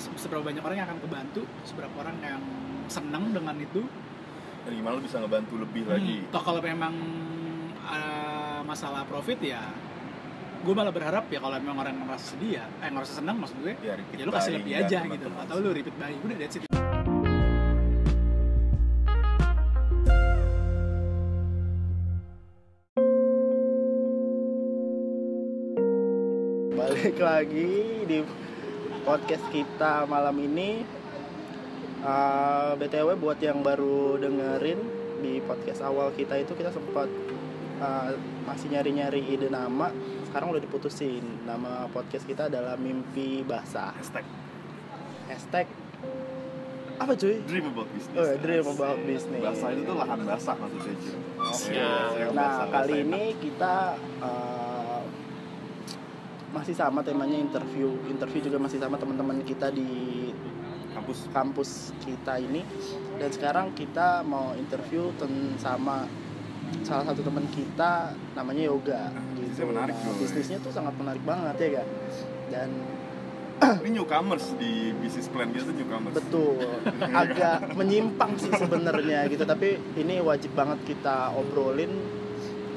seberapa banyak orang yang akan kebantu seberapa orang yang senang dengan itu. Dan gimana lu bisa ngebantu lebih lagi? Hmm, toh kalau memang uh, masalah profit ya gue malah berharap ya kalau memang orang ngerasa sedih ya eh ngerasa senang maksud gue ya, ya lu kasih lebih dan aja gitu. atau lu repeat buying udah that's it. Balik lagi di podcast kita malam ini. Uh, btw buat yang baru dengerin di podcast awal kita itu kita sempat uh, masih nyari-nyari ide nama. Sekarang udah diputusin. Nama podcast kita adalah mimpi basah. Hashtag. Hashtag apa cuy? Dream about business Oh, dream about business. basah itu tuh lahan basah maksudnya Ju Oke. Iya, yang Nah, basah, kali basah ini kita uh, masih sama temanya interview. Interview juga masih sama teman-teman kita di kampus kampus kita ini. Dan sekarang kita mau interview ten sama salah satu teman kita namanya Yoga. bisnisnya menarik Nah, bisnisnya tuh sangat menarik banget ya, Ga? Dan ini newcomers di bisnis plan kita newcomers betul agak menyimpang sih sebenarnya gitu tapi ini wajib banget kita obrolin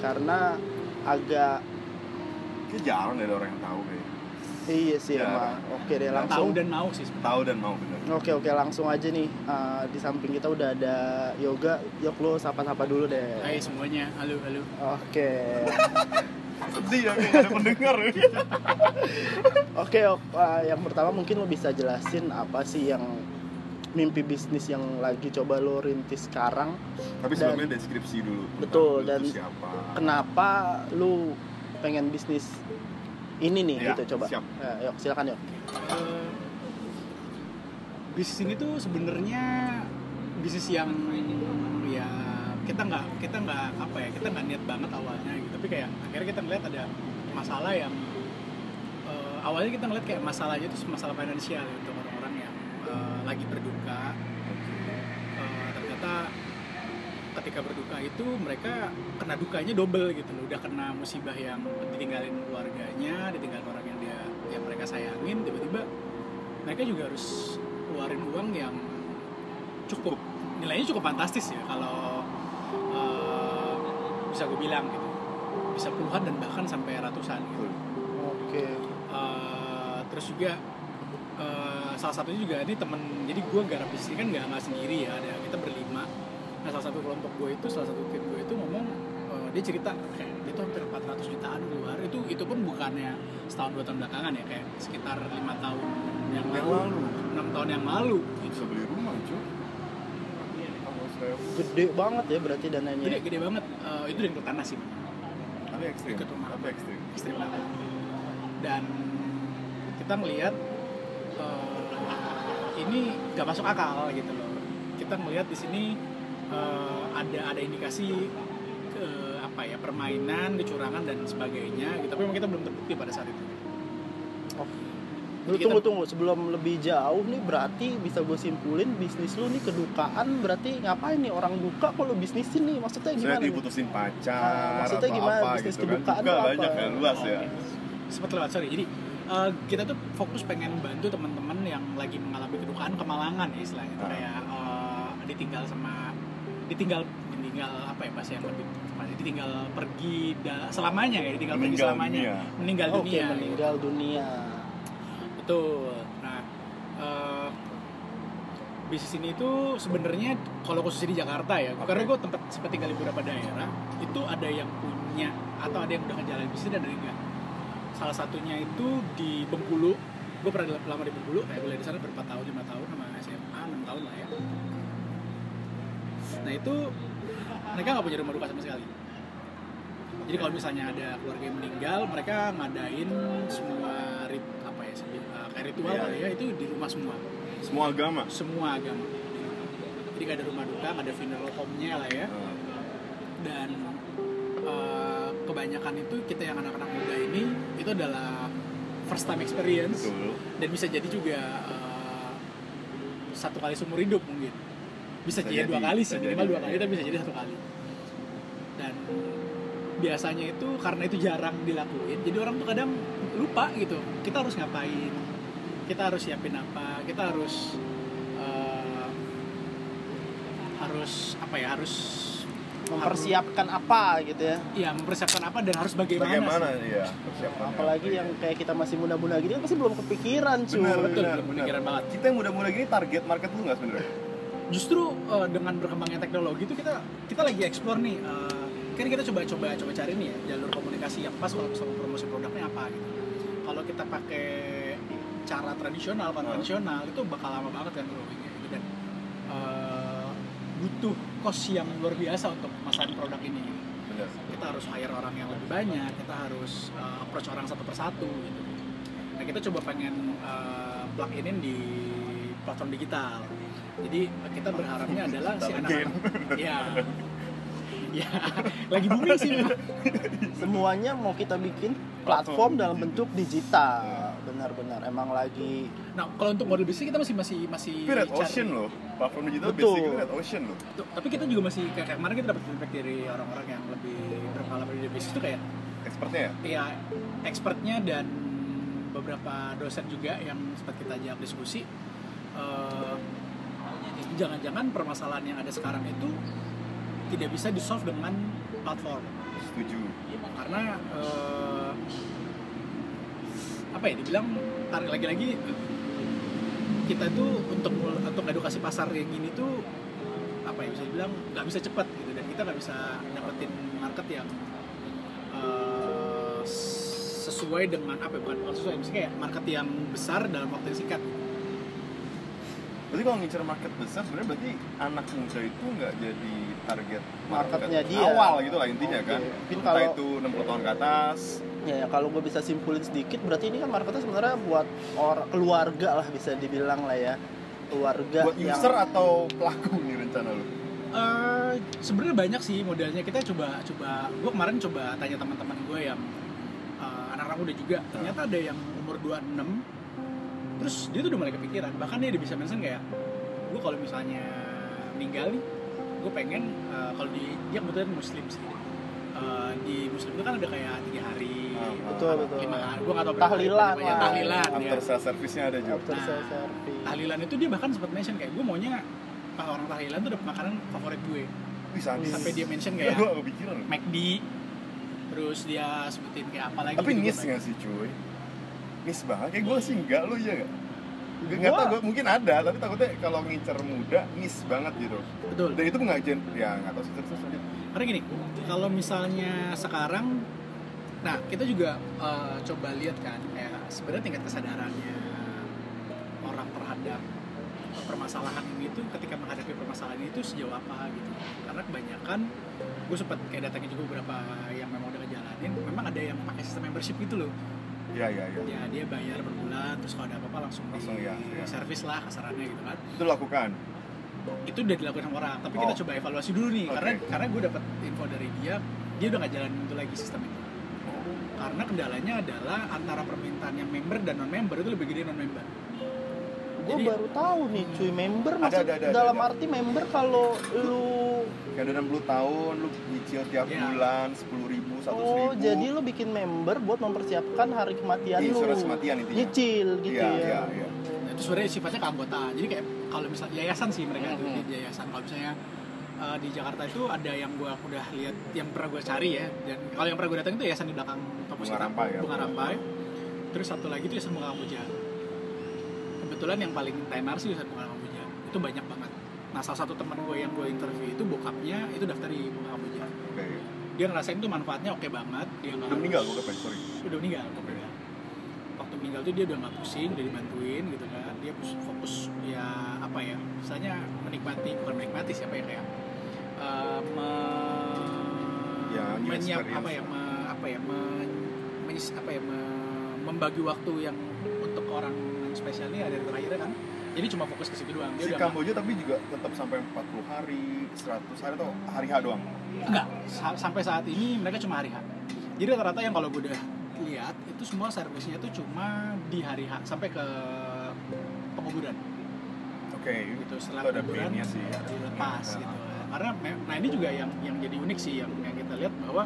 karena agak Kayaknya jarang deh ada orang yang tahu kayak. Iya sih Ya. emang. Oke deh tahu langsung. dan mau sih tahu dan mau bener. Oke oke langsung aja nih. Uh, di samping kita udah ada yoga. Yuk lo sapa-sapa dulu deh. Hai semuanya. Halo halo. Oke. Sedih ya kayak ada pendengar oke ok, uh, yang pertama mungkin lo bisa jelasin apa sih yang mimpi bisnis yang lagi coba lo rintis sekarang? Tapi Dan- sebelumnya deskripsi dulu Betul, dan siapa. kenapa lu pengen bisnis ini nih Iya, gitu coba. siap. Ya, yuk silakan yuk. Bisnis ini tuh sebenarnya bisnis yang ya kita nggak kita nggak apa ya kita nggak niat banget awalnya gitu. Tapi kayak akhirnya kita ngeliat ada masalah yang eh, awalnya kita ngeliat kayak masalahnya itu masalah finansial ya, untuk orang-orang yang eh, lagi berduka Eh, ternyata ketika berduka itu mereka kena dukanya double gitu loh. Udah kena musibah yang ditinggalin keluarganya ditinggalin orang yang dia yang mereka sayangin tiba-tiba mereka juga harus keluarin uang yang cukup. Nilainya cukup fantastis ya kalau eh, bisa gue bilang gitu. Bisa puluhan dan bahkan sampai ratusan gitu. Oke. Eh, terus juga eh, salah satunya juga ini temen jadi gue garap bisnis ini kan nggak nggak sendiri ya ada kita berlima nah salah satu kelompok gue itu salah satu tim gue itu ngomong eh, dia cerita kayak dia tuh hampir 400 jutaan keluar. Itu itu pun bukannya setahun dua tahun belakangan ya kayak sekitar lima tahun yang Yang lalu lalu. enam tahun yang lalu. Bisa beli rumah cuy. Gede banget ya berarti dananya gede gede banget. Eh, itu dari tanah sih. Tapi ekstrim. Ikut rumah. tapi ekstrim. Ekstrim banget dan kita melihat eh, ini gak masuk akal gitu loh. Kita melihat di sini eh, ada ada indikasi ke apa ya permainan kecurangan dan sebagainya gitu. Tapi memang kita belum terbukti pada saat itu. Lu Jadi tunggu kita- tunggu sebelum lebih jauh nih berarti bisa gue simpulin bisnis lu nih kedukaan berarti ngapain nih orang duka kok lu bisnisin nih? Maksudnya saya gimana nih? diputusin Ah, pacar maksudnya atau gimana? apa Bisnis gitu kan? kedukaan tuh apa? banyak ya luas ya. Sempat lewat sorry. Jadi eh, kita tuh fokus pengen bantu teman-teman yang lagi mengalami kedukaan kemalangan ya istilahnya. Itu Ah. kayak eh, ditinggal sama ditinggal ditinggal apa ya bahasa yang lebih tepat, ditinggal pergi da- selamanya ya ditinggal pergi Meninggal selamanya dunia. meninggal dunia gitu. meninggal dunia betul nah eh, bisnis ini tuh sebenarnya kalau khususnya di Jakarta ya Oke. karena gue tempat sempat tinggal di beberapa daerah itu ada yang punya atau ada yang udah ngejalanin bisnis dan ada yang enggak salah satunya itu di Bengkulu gue pernah lama di Bengkulu kayak kuliah di sana berapa tahun lima tahun sama SMA enam tahun lah ya nah itu mereka nggak punya rumah duka sama sekali. Jadi kalau misalnya ada keluarga yang meninggal mereka ngadain semua rit apa ya uh, kayak ritual kali ya itu di rumah semua. Semua agama? Semua agama. Jadi gak ada rumah duka gak ada funeral home-nya lah ya. Dan uh, kebanyakan itu kita yang anak-anak muda ini itu adalah first time experience. Betul. Dan bisa jadi juga uh, satu kali seumur hidup mungkin bisa, Bisa jadi, dua kali sih minimal dua kali tapi bisa jadi satu kali dan biasanya itu karena itu jarang dilakuin jadi orang tuh kadang lupa gitu kita harus ngapain kita harus siapin apa kita harus eh, harus apa ya harus mempersiapkan apa gitu ya ya mempersiapkan apa dan harus bagaimana, Bagaimana sih. ya persiapan? apalagi yang kayak kita masih muda-muda gini kan pasti belum kepikiran cuy Betul, bener, belum kepikiran banget. Kita yang muda-muda gini target market lu nggak sebenarnya? Justru eh, dengan berkembangnya teknologi itu kita kita lagi explore nih eh, kan kita coba coba coba cari nih ya jalur komunikasi yang pas kalau sama promosi produknya apa gitu. Kalau kita pakai cara tradisional konvensional itu bakal lama banget kan growingnya gitu. Dan eh, butuh cost yang luar biasa untuk masain produk ini. Gitu. Kita harus hire orang yang lebih banyak kita harus uh, approach orang satu persatu gitu. Nah kita coba pengen uh, plug inin di platform digital jadi kita berharapnya adalah si anak-anak ya ya lagi booming sih memang. semuanya mau kita bikin platform dalam bentuk digital benar-benar emang lagi nah kalau untuk model bisnis kita masih masih masih Red cari- Ocean loh, platform digital Betul. basically Red Ocean loh. Tuh, tapi kita juga masih kayak kayak kemarin kita dapat feedback dari orang-orang yang lebih berpengalaman di bisnis itu kayak Expertnya ya? ya expertnya dan beberapa dosen juga yang sempat kita ajak diskusi eh, jangan-jangan permasalahan yang ada sekarang itu tidak bisa di solve dengan platform Setuju. karena eh, apa ya dibilang tarik lagi-lagi kita itu untuk untuk edukasi pasar yang gini tuh apa ya bisa dibilang nggak bisa cepat gitu dan kita nggak bisa dapetin market yang eh, sesuai dengan apa ya bukan bukan sesuai misalnya kayak market yang besar dalam waktu yang singkat Berarti kalau ngincer market besar sebenarnya berarti anak muda itu nggak jadi target Marketnya dia. awal gitu lah intinya Oke. kan. Mungkin Entah kalau- itu 60 tahun ke atas. ya, ya kalau gue bisa simpulin sedikit berarti ini kan marketnya sebenarnya buat orang keluarga lah bisa dibilang lah ya keluarga Buat yang user atau pelaku nih rencana lu? Eh, sebenarnya banyak sih modelnya kita coba coba gue kemarin coba tanya teman-teman gue yang eh, anak-anak muda juga ternyata ada yang umur 26 terus dia tuh udah mulai kepikiran bahkan dia udah bisa mention kayak gue kalau misalnya meninggal nih gue pengen eh, kalau di dia kebetulan muslim sih Eh, di muslim itu kan ada kayak tiga hari Ah, betul betul lima hari gue gak tau berapa Tahlilan lah. tahlilan ya. After sales service-nya ada juga. after Nah, service. tahlilan itu dia bahkan sempat mention kayak gue maunya pas orang tahlilan tuh dapet makanan favorit gue Wih, sampai dia mention kayak. McD terus dia sebutin kayak apa lagi Tapi gitu, nis gua nggak sih cuy? Nis banget, kayak gue sih enggak lu ya gak? Nggak tau, gue mungkin ada, tapi takutnya kalau ngincer muda, nis banget gitu. Betul. Dan itu pengajian, ya nggak tau sih, terus lanjut karena gini kalau misalnya sekarang nah kita juga eh, coba lihat kan kayak sebenarnya tingkat kesadarannya orang terhadap permasalahan ini tuh ketika menghadapi permasalahan ini tuh sejauh apa gitu. Karena kebanyakan gue sempat kayak datangin juga beberapa yang memang udah ngejalanin memang ada yang pakai sistem membership gitu loh Ya, ya, ya ya dia bayar per bulan terus kalau ada apa-apa langsung, Langsung, di ya, ya. servis lah kasarannya gitu kan Itu lakukan itu udah dilakukan sama orang tapi kita Oh. coba evaluasi dulu nih Oke. karena karena gue dapat info dari dia dia udah nggak jalanin itu lagi sistem itu karena kendalanya adalah antara permintaan yang member dan non member itu lebih gede non member gue baru tahu nih cuy member Ada, maksud ada, ada, dalam ada. arti member kalau lu Kayak udah 60 tahun, lu nyicil tiap Ya. bulan 10 ribu, 100 ribu. oh jadi lu bikin member buat mempersiapkan hari kematian lu. Insurans kematian intinya. Nyicil gitu Iya, ya. iya, iya. Nah, itu sebenarnya sifatnya ke anggota jadi kayak kalau misalnya yayasan sih mereka itu Hmm. di yayasan. Kalau misalnya eh, di Jakarta itu ada yang gue udah lihat yang pernah gue cari ya. Dan kalau yang pernah gue datang itu yayasan di belakang kampus Bunga kita, Rampai ya? Bunga Rampai. Terus satu lagi itu yayasan Bunga Kamboja. Kebetulan yang paling tenar sih yayasan Bunga Kamboja. Itu banyak banget nah salah satu teman gue yang gue interview itu bokapnya itu daftar di Bunga Kamboja Oke. Dia ngerasain tuh manfaatnya oke banget dia Udah meninggal kapan, sorry. Udah meninggal Oke. waktu meninggal tuh dia udah nggak pusing udah dibantuin gitu kan. Dia fokus ya apa ya misalnya menikmati bukan menikmati siapa ya kayak eh, me- Ya, menyiap apa ya me- apa ya menyis- apa ya me- membagi waktu yang untuk orang yang spesial ini ada terakhirnya kan jadi cuma fokus ke situ doang. Dia Si Kamboja tapi juga tetap sampai 40 hari, 100 hari atau hari H doang? Enggak sa- sampai saat ini mereka cuma hari H. Jadi rata-rata yang kalau gue udah lihat itu semua servisnya itu cuma di hari H sampai ke penguburan Oke, gitu setelah itu ada penguburan sih ada dilepas pin-nya. gitu karena me- nah ini juga yang yang jadi unik sih yang yang kita lihat bahwa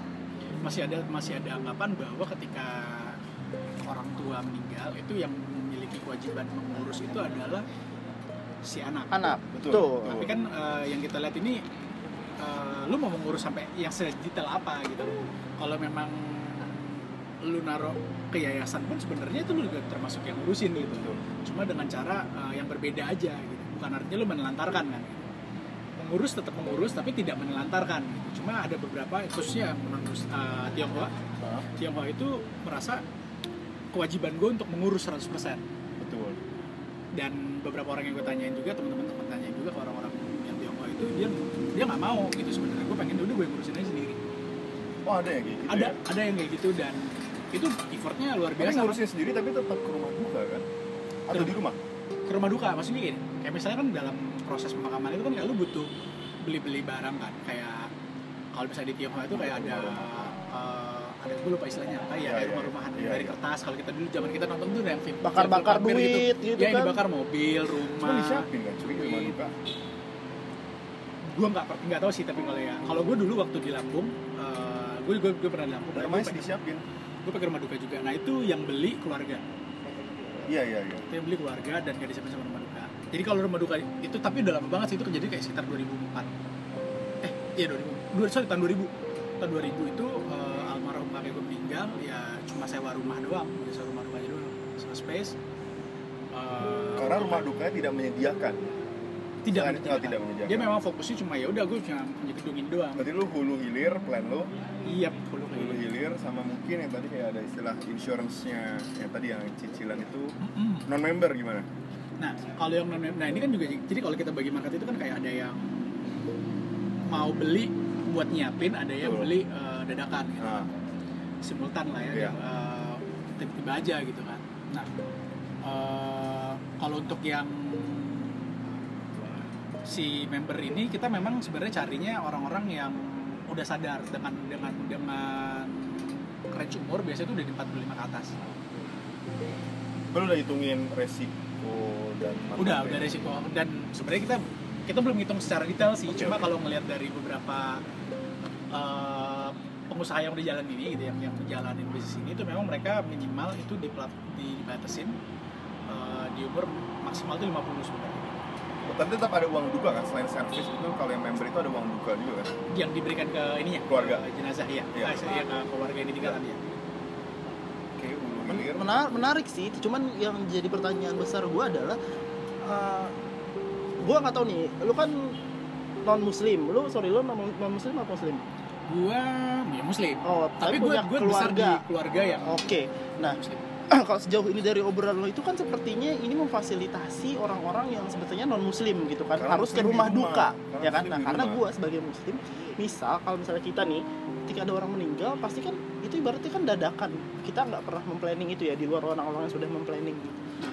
masih ada masih ada anggapan bahwa ketika orang tua meninggal itu yang memiliki kewajiban mengurus itu adalah si anak. anak Betul. betul Tapi kan eh, yang kita lihat ini eh, lu mau mengurus sampai yang sedetail apa gitu. Kalau memang lu naruh ke yayasan pun sebenarnya itu lu juga termasuk yang ngurusin gitu. Betul. Cuma dengan cara eh, yang berbeda aja gitu. Bukan artinya lu menelantarkan kan. Gitu. Mengurus tetap mengurus tapi tidak menelantarkan gitu. Cuma ada beberapa khususnya mengurus eh, Tionghoa? Tionghoa itu merasa kewajiban gue untuk mengurus 100% Betul. dan beberapa orang yang gue tanyain juga teman-teman teman tanyain juga ke orang-orang yang Tionghoa itu dia dia nggak mau gitu sebenarnya gue pengen udah gue ngurusin aja sendiri Oh ada yang kayak gitu ada ya? ada yang kayak gitu dan itu effortnya luar Tapi biasa ngurusin sendiri tapi tetap ke rumah duka kan? Atau Ke- di rumah? ke rumah duka maksudnya gini kayak misalnya kan dalam proses pemakaman itu kan kayak lu butuh beli-beli barang kan kayak kalau misalnya di Tionghoa itu kayak ada ada gue lupa istilahnya apa ya Iya, kayak iya, rumah-rumahan iya, dari iya. kertas. Kalau kita dulu zaman kita nonton tuh yang film Bakar-bakar duit gitu ya yang kan. dibakar mobil Cuma rumah disiapin kan cuy rumah duka gue nggak nggak tahu sih tapi kalau ya. Kalau gue dulu waktu di Lampung eh, gue gue gue pernah di Lampung. Nah, gue Emang pakai disiapin? gue pakai rumah duka juga. Nah itu yang beli keluarga. Iya iya iya. Itu yang beli keluarga dan gak disiapin sama rumah duka. Jadi kalau rumah duka itu tapi udah lama banget sih itu kejadian kayak sekitar 2004 eh iya 2000 dua sorry tahun 2000 tahun 2000 itu almarhum meninggal ya cuma sewa rumah doang sewa rumah dukanya doang sewa space Eh, Karena rumah dukanya tidak menyediakan tidak Selain- menyediakan. oh, tidak menyediakan. dia memang fokusnya cuma ya udah gue cuma punya gedungin doang Berarti lu hulu hilir plan lu iya kayak hulu gitu hilir sama mungkin yang tadi kayak ada istilah insurance-nya yang tadi yang cicilan itu Mm-mm. non member gimana? Nah, kalau yang non nah ini kan juga jadi kalau kita bagi market itu kan kayak ada yang mau beli buat nyiapin, ada yang Betul. beli eh, dadakan gitu. Nah, Simultan lah ya, Iya. yang, eh, tiba-tiba aja gitu kan. Nah, eh, kalau untuk yang si member ini kita memang sebenarnya carinya orang-orang yang udah sadar dengan dengan dengan range umur biasanya itu udah di 45 ke atas. lu udah hitungin resiko dan udah udah resiko dan sebenarnya kita kita belum hitung secara detail sih Oke, cuma oke. kalau ngelihat dari beberapa eh, pengusaha yang udah jalan ini gitu yang yang menjalanin bisnis ini itu memang mereka minimal itu di dibatasin eh, di umur maksimal itu 50 sebenarnya. Tapi tetap ada uang duka kan? Selain servis itu kalau yang member itu ada uang duka juga kan? yang diberikan ke ininya? Keluarga. ke jenazah ya Iya. Ah, iya, ke keluarga yang ditinggalkan ya Oke, menarik sih. Cuman yang jadi pertanyaan besar gue adalah gue nggak tahu nih. Lu kan non muslim lu sorry lu non muslim apa muslim gua ya muslim. Oh tapi gue punya gue besar di keluarga. keluarga yang oke. Nah muslim. kalau sejauh ini dari obrolan lo itu kan sepertinya ini memfasilitasi orang-orang yang sebetulnya non muslim gitu kan. Karena harus ke rumah rumah. duka Karena ya kan? nah karena gue sebagai muslim misal kalau misalnya kita nih ketika ada orang meninggal pasti kan itu ibaratnya kan dadakan. Kita nggak pernah memplanning itu ya di luar orang-orang yang sudah memplanning.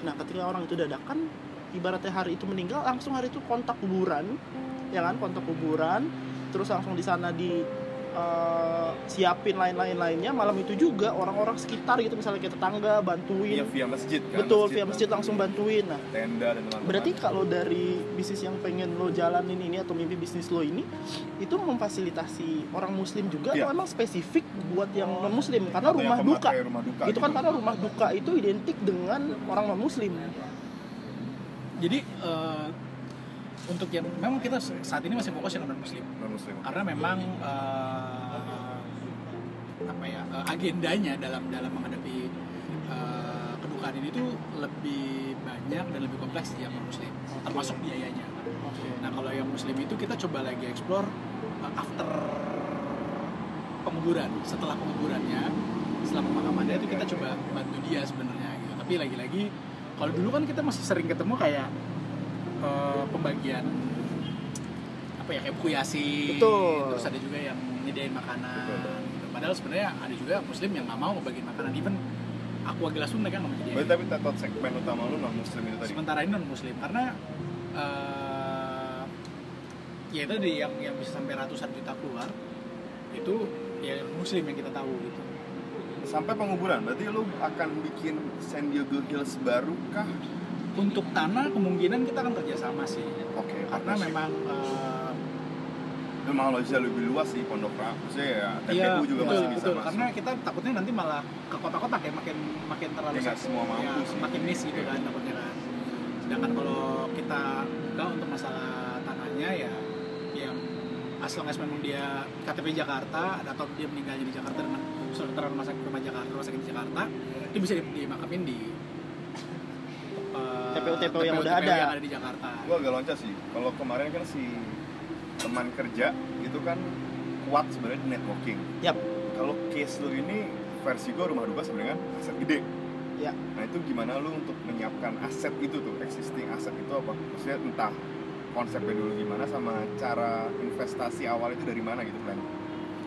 Nah ketika orang itu dadakan ibaratnya hari itu meninggal langsung hari itu kontak kuburan ya kan? Kontak kuburan terus langsung di sana di eh, siapin lain-lain lainnya malam itu juga orang-orang sekitar gitu misalnya kita tetangga bantuin Iya via masjid kan? betul via masjid langsung bantuin nah Tenda dan teman-teman. berarti kalau dari bisnis yang pengen lo jalanin ini atau mimpi bisnis lo ini itu memfasilitasi orang muslim juga Iya. atau emang spesifik buat yang non muslim karena Atau rumah duka rumah duka itu kan gitu. karena rumah duka itu identik dengan orang non muslim jadi eh, untuk yang memang kita saat ini masih fokus yang non muslim non muslim. karena memang eh, apa ya eh, agendanya dalam dalam menghadapi eh, kedukaan ini tuh lebih banyak dan lebih kompleks yang non muslim termasuk biayanya. Nah kalau yang muslim itu kita coba lagi explore eh, after penguburan setelah penguburannya setelah pemakamannya itu kita coba bantu dia sebenarnya gitu. Tapi lagi-lagi kalau dulu kan kita masih sering ketemu kayak eh, pembagian apa ya kayak Betul. terus ada juga yang nyediain makanan Betul. gitu. padahal sebenarnya ada juga muslim yang nggak mau ngebagiin makanan even aku gelas pun mereka nggak mau tapi tetap segmen utama lu non muslim itu tadi. sementara ini non muslim karena eh ya itu di yang yang bisa sampai ratusan juta keluar itu ya muslim yang kita tahu gitu Sampai penguburan, berarti lu akan bikin San Diego Hills baru kah? Untuk tanah kemungkinan kita akan kerjasama sih Oke, karena partnership. memang eh, Memang logika lebih luas sih pondok maksudnya ya TPU Iya, juga betul, masih bisa betul. masuk. Karena kita takutnya nanti malah ke kota-kota kayak makin makin terlalu Ya, nggak semua mampu ya, sih. makin miss gitu kan takutnya kan. Sedangkan kalau kita buka untuk masalah tanahnya ya yang as long as memang dia KTP Jakarta atau dia meninggalnya di Jakarta dengan surat rumah sakit rumah Jakarta rumah sakit di Jakarta itu bisa di- dimakamin di eh, TPU-TPU yang udah TPU ada. yang ada di Jakarta. Gua agak loncat sih. Kalau kemarin kan si teman kerja itu kan kuat sebenarnya di networking. Yap. Kalau case lu ini versi gua rumah duka sebenarnya aset gede. Ya. Nah itu gimana lu untuk menyiapkan aset itu tuh, existing aset itu apa? Maksudnya entah konsepnya dulu gimana sama cara investasi awal itu dari mana gitu kan?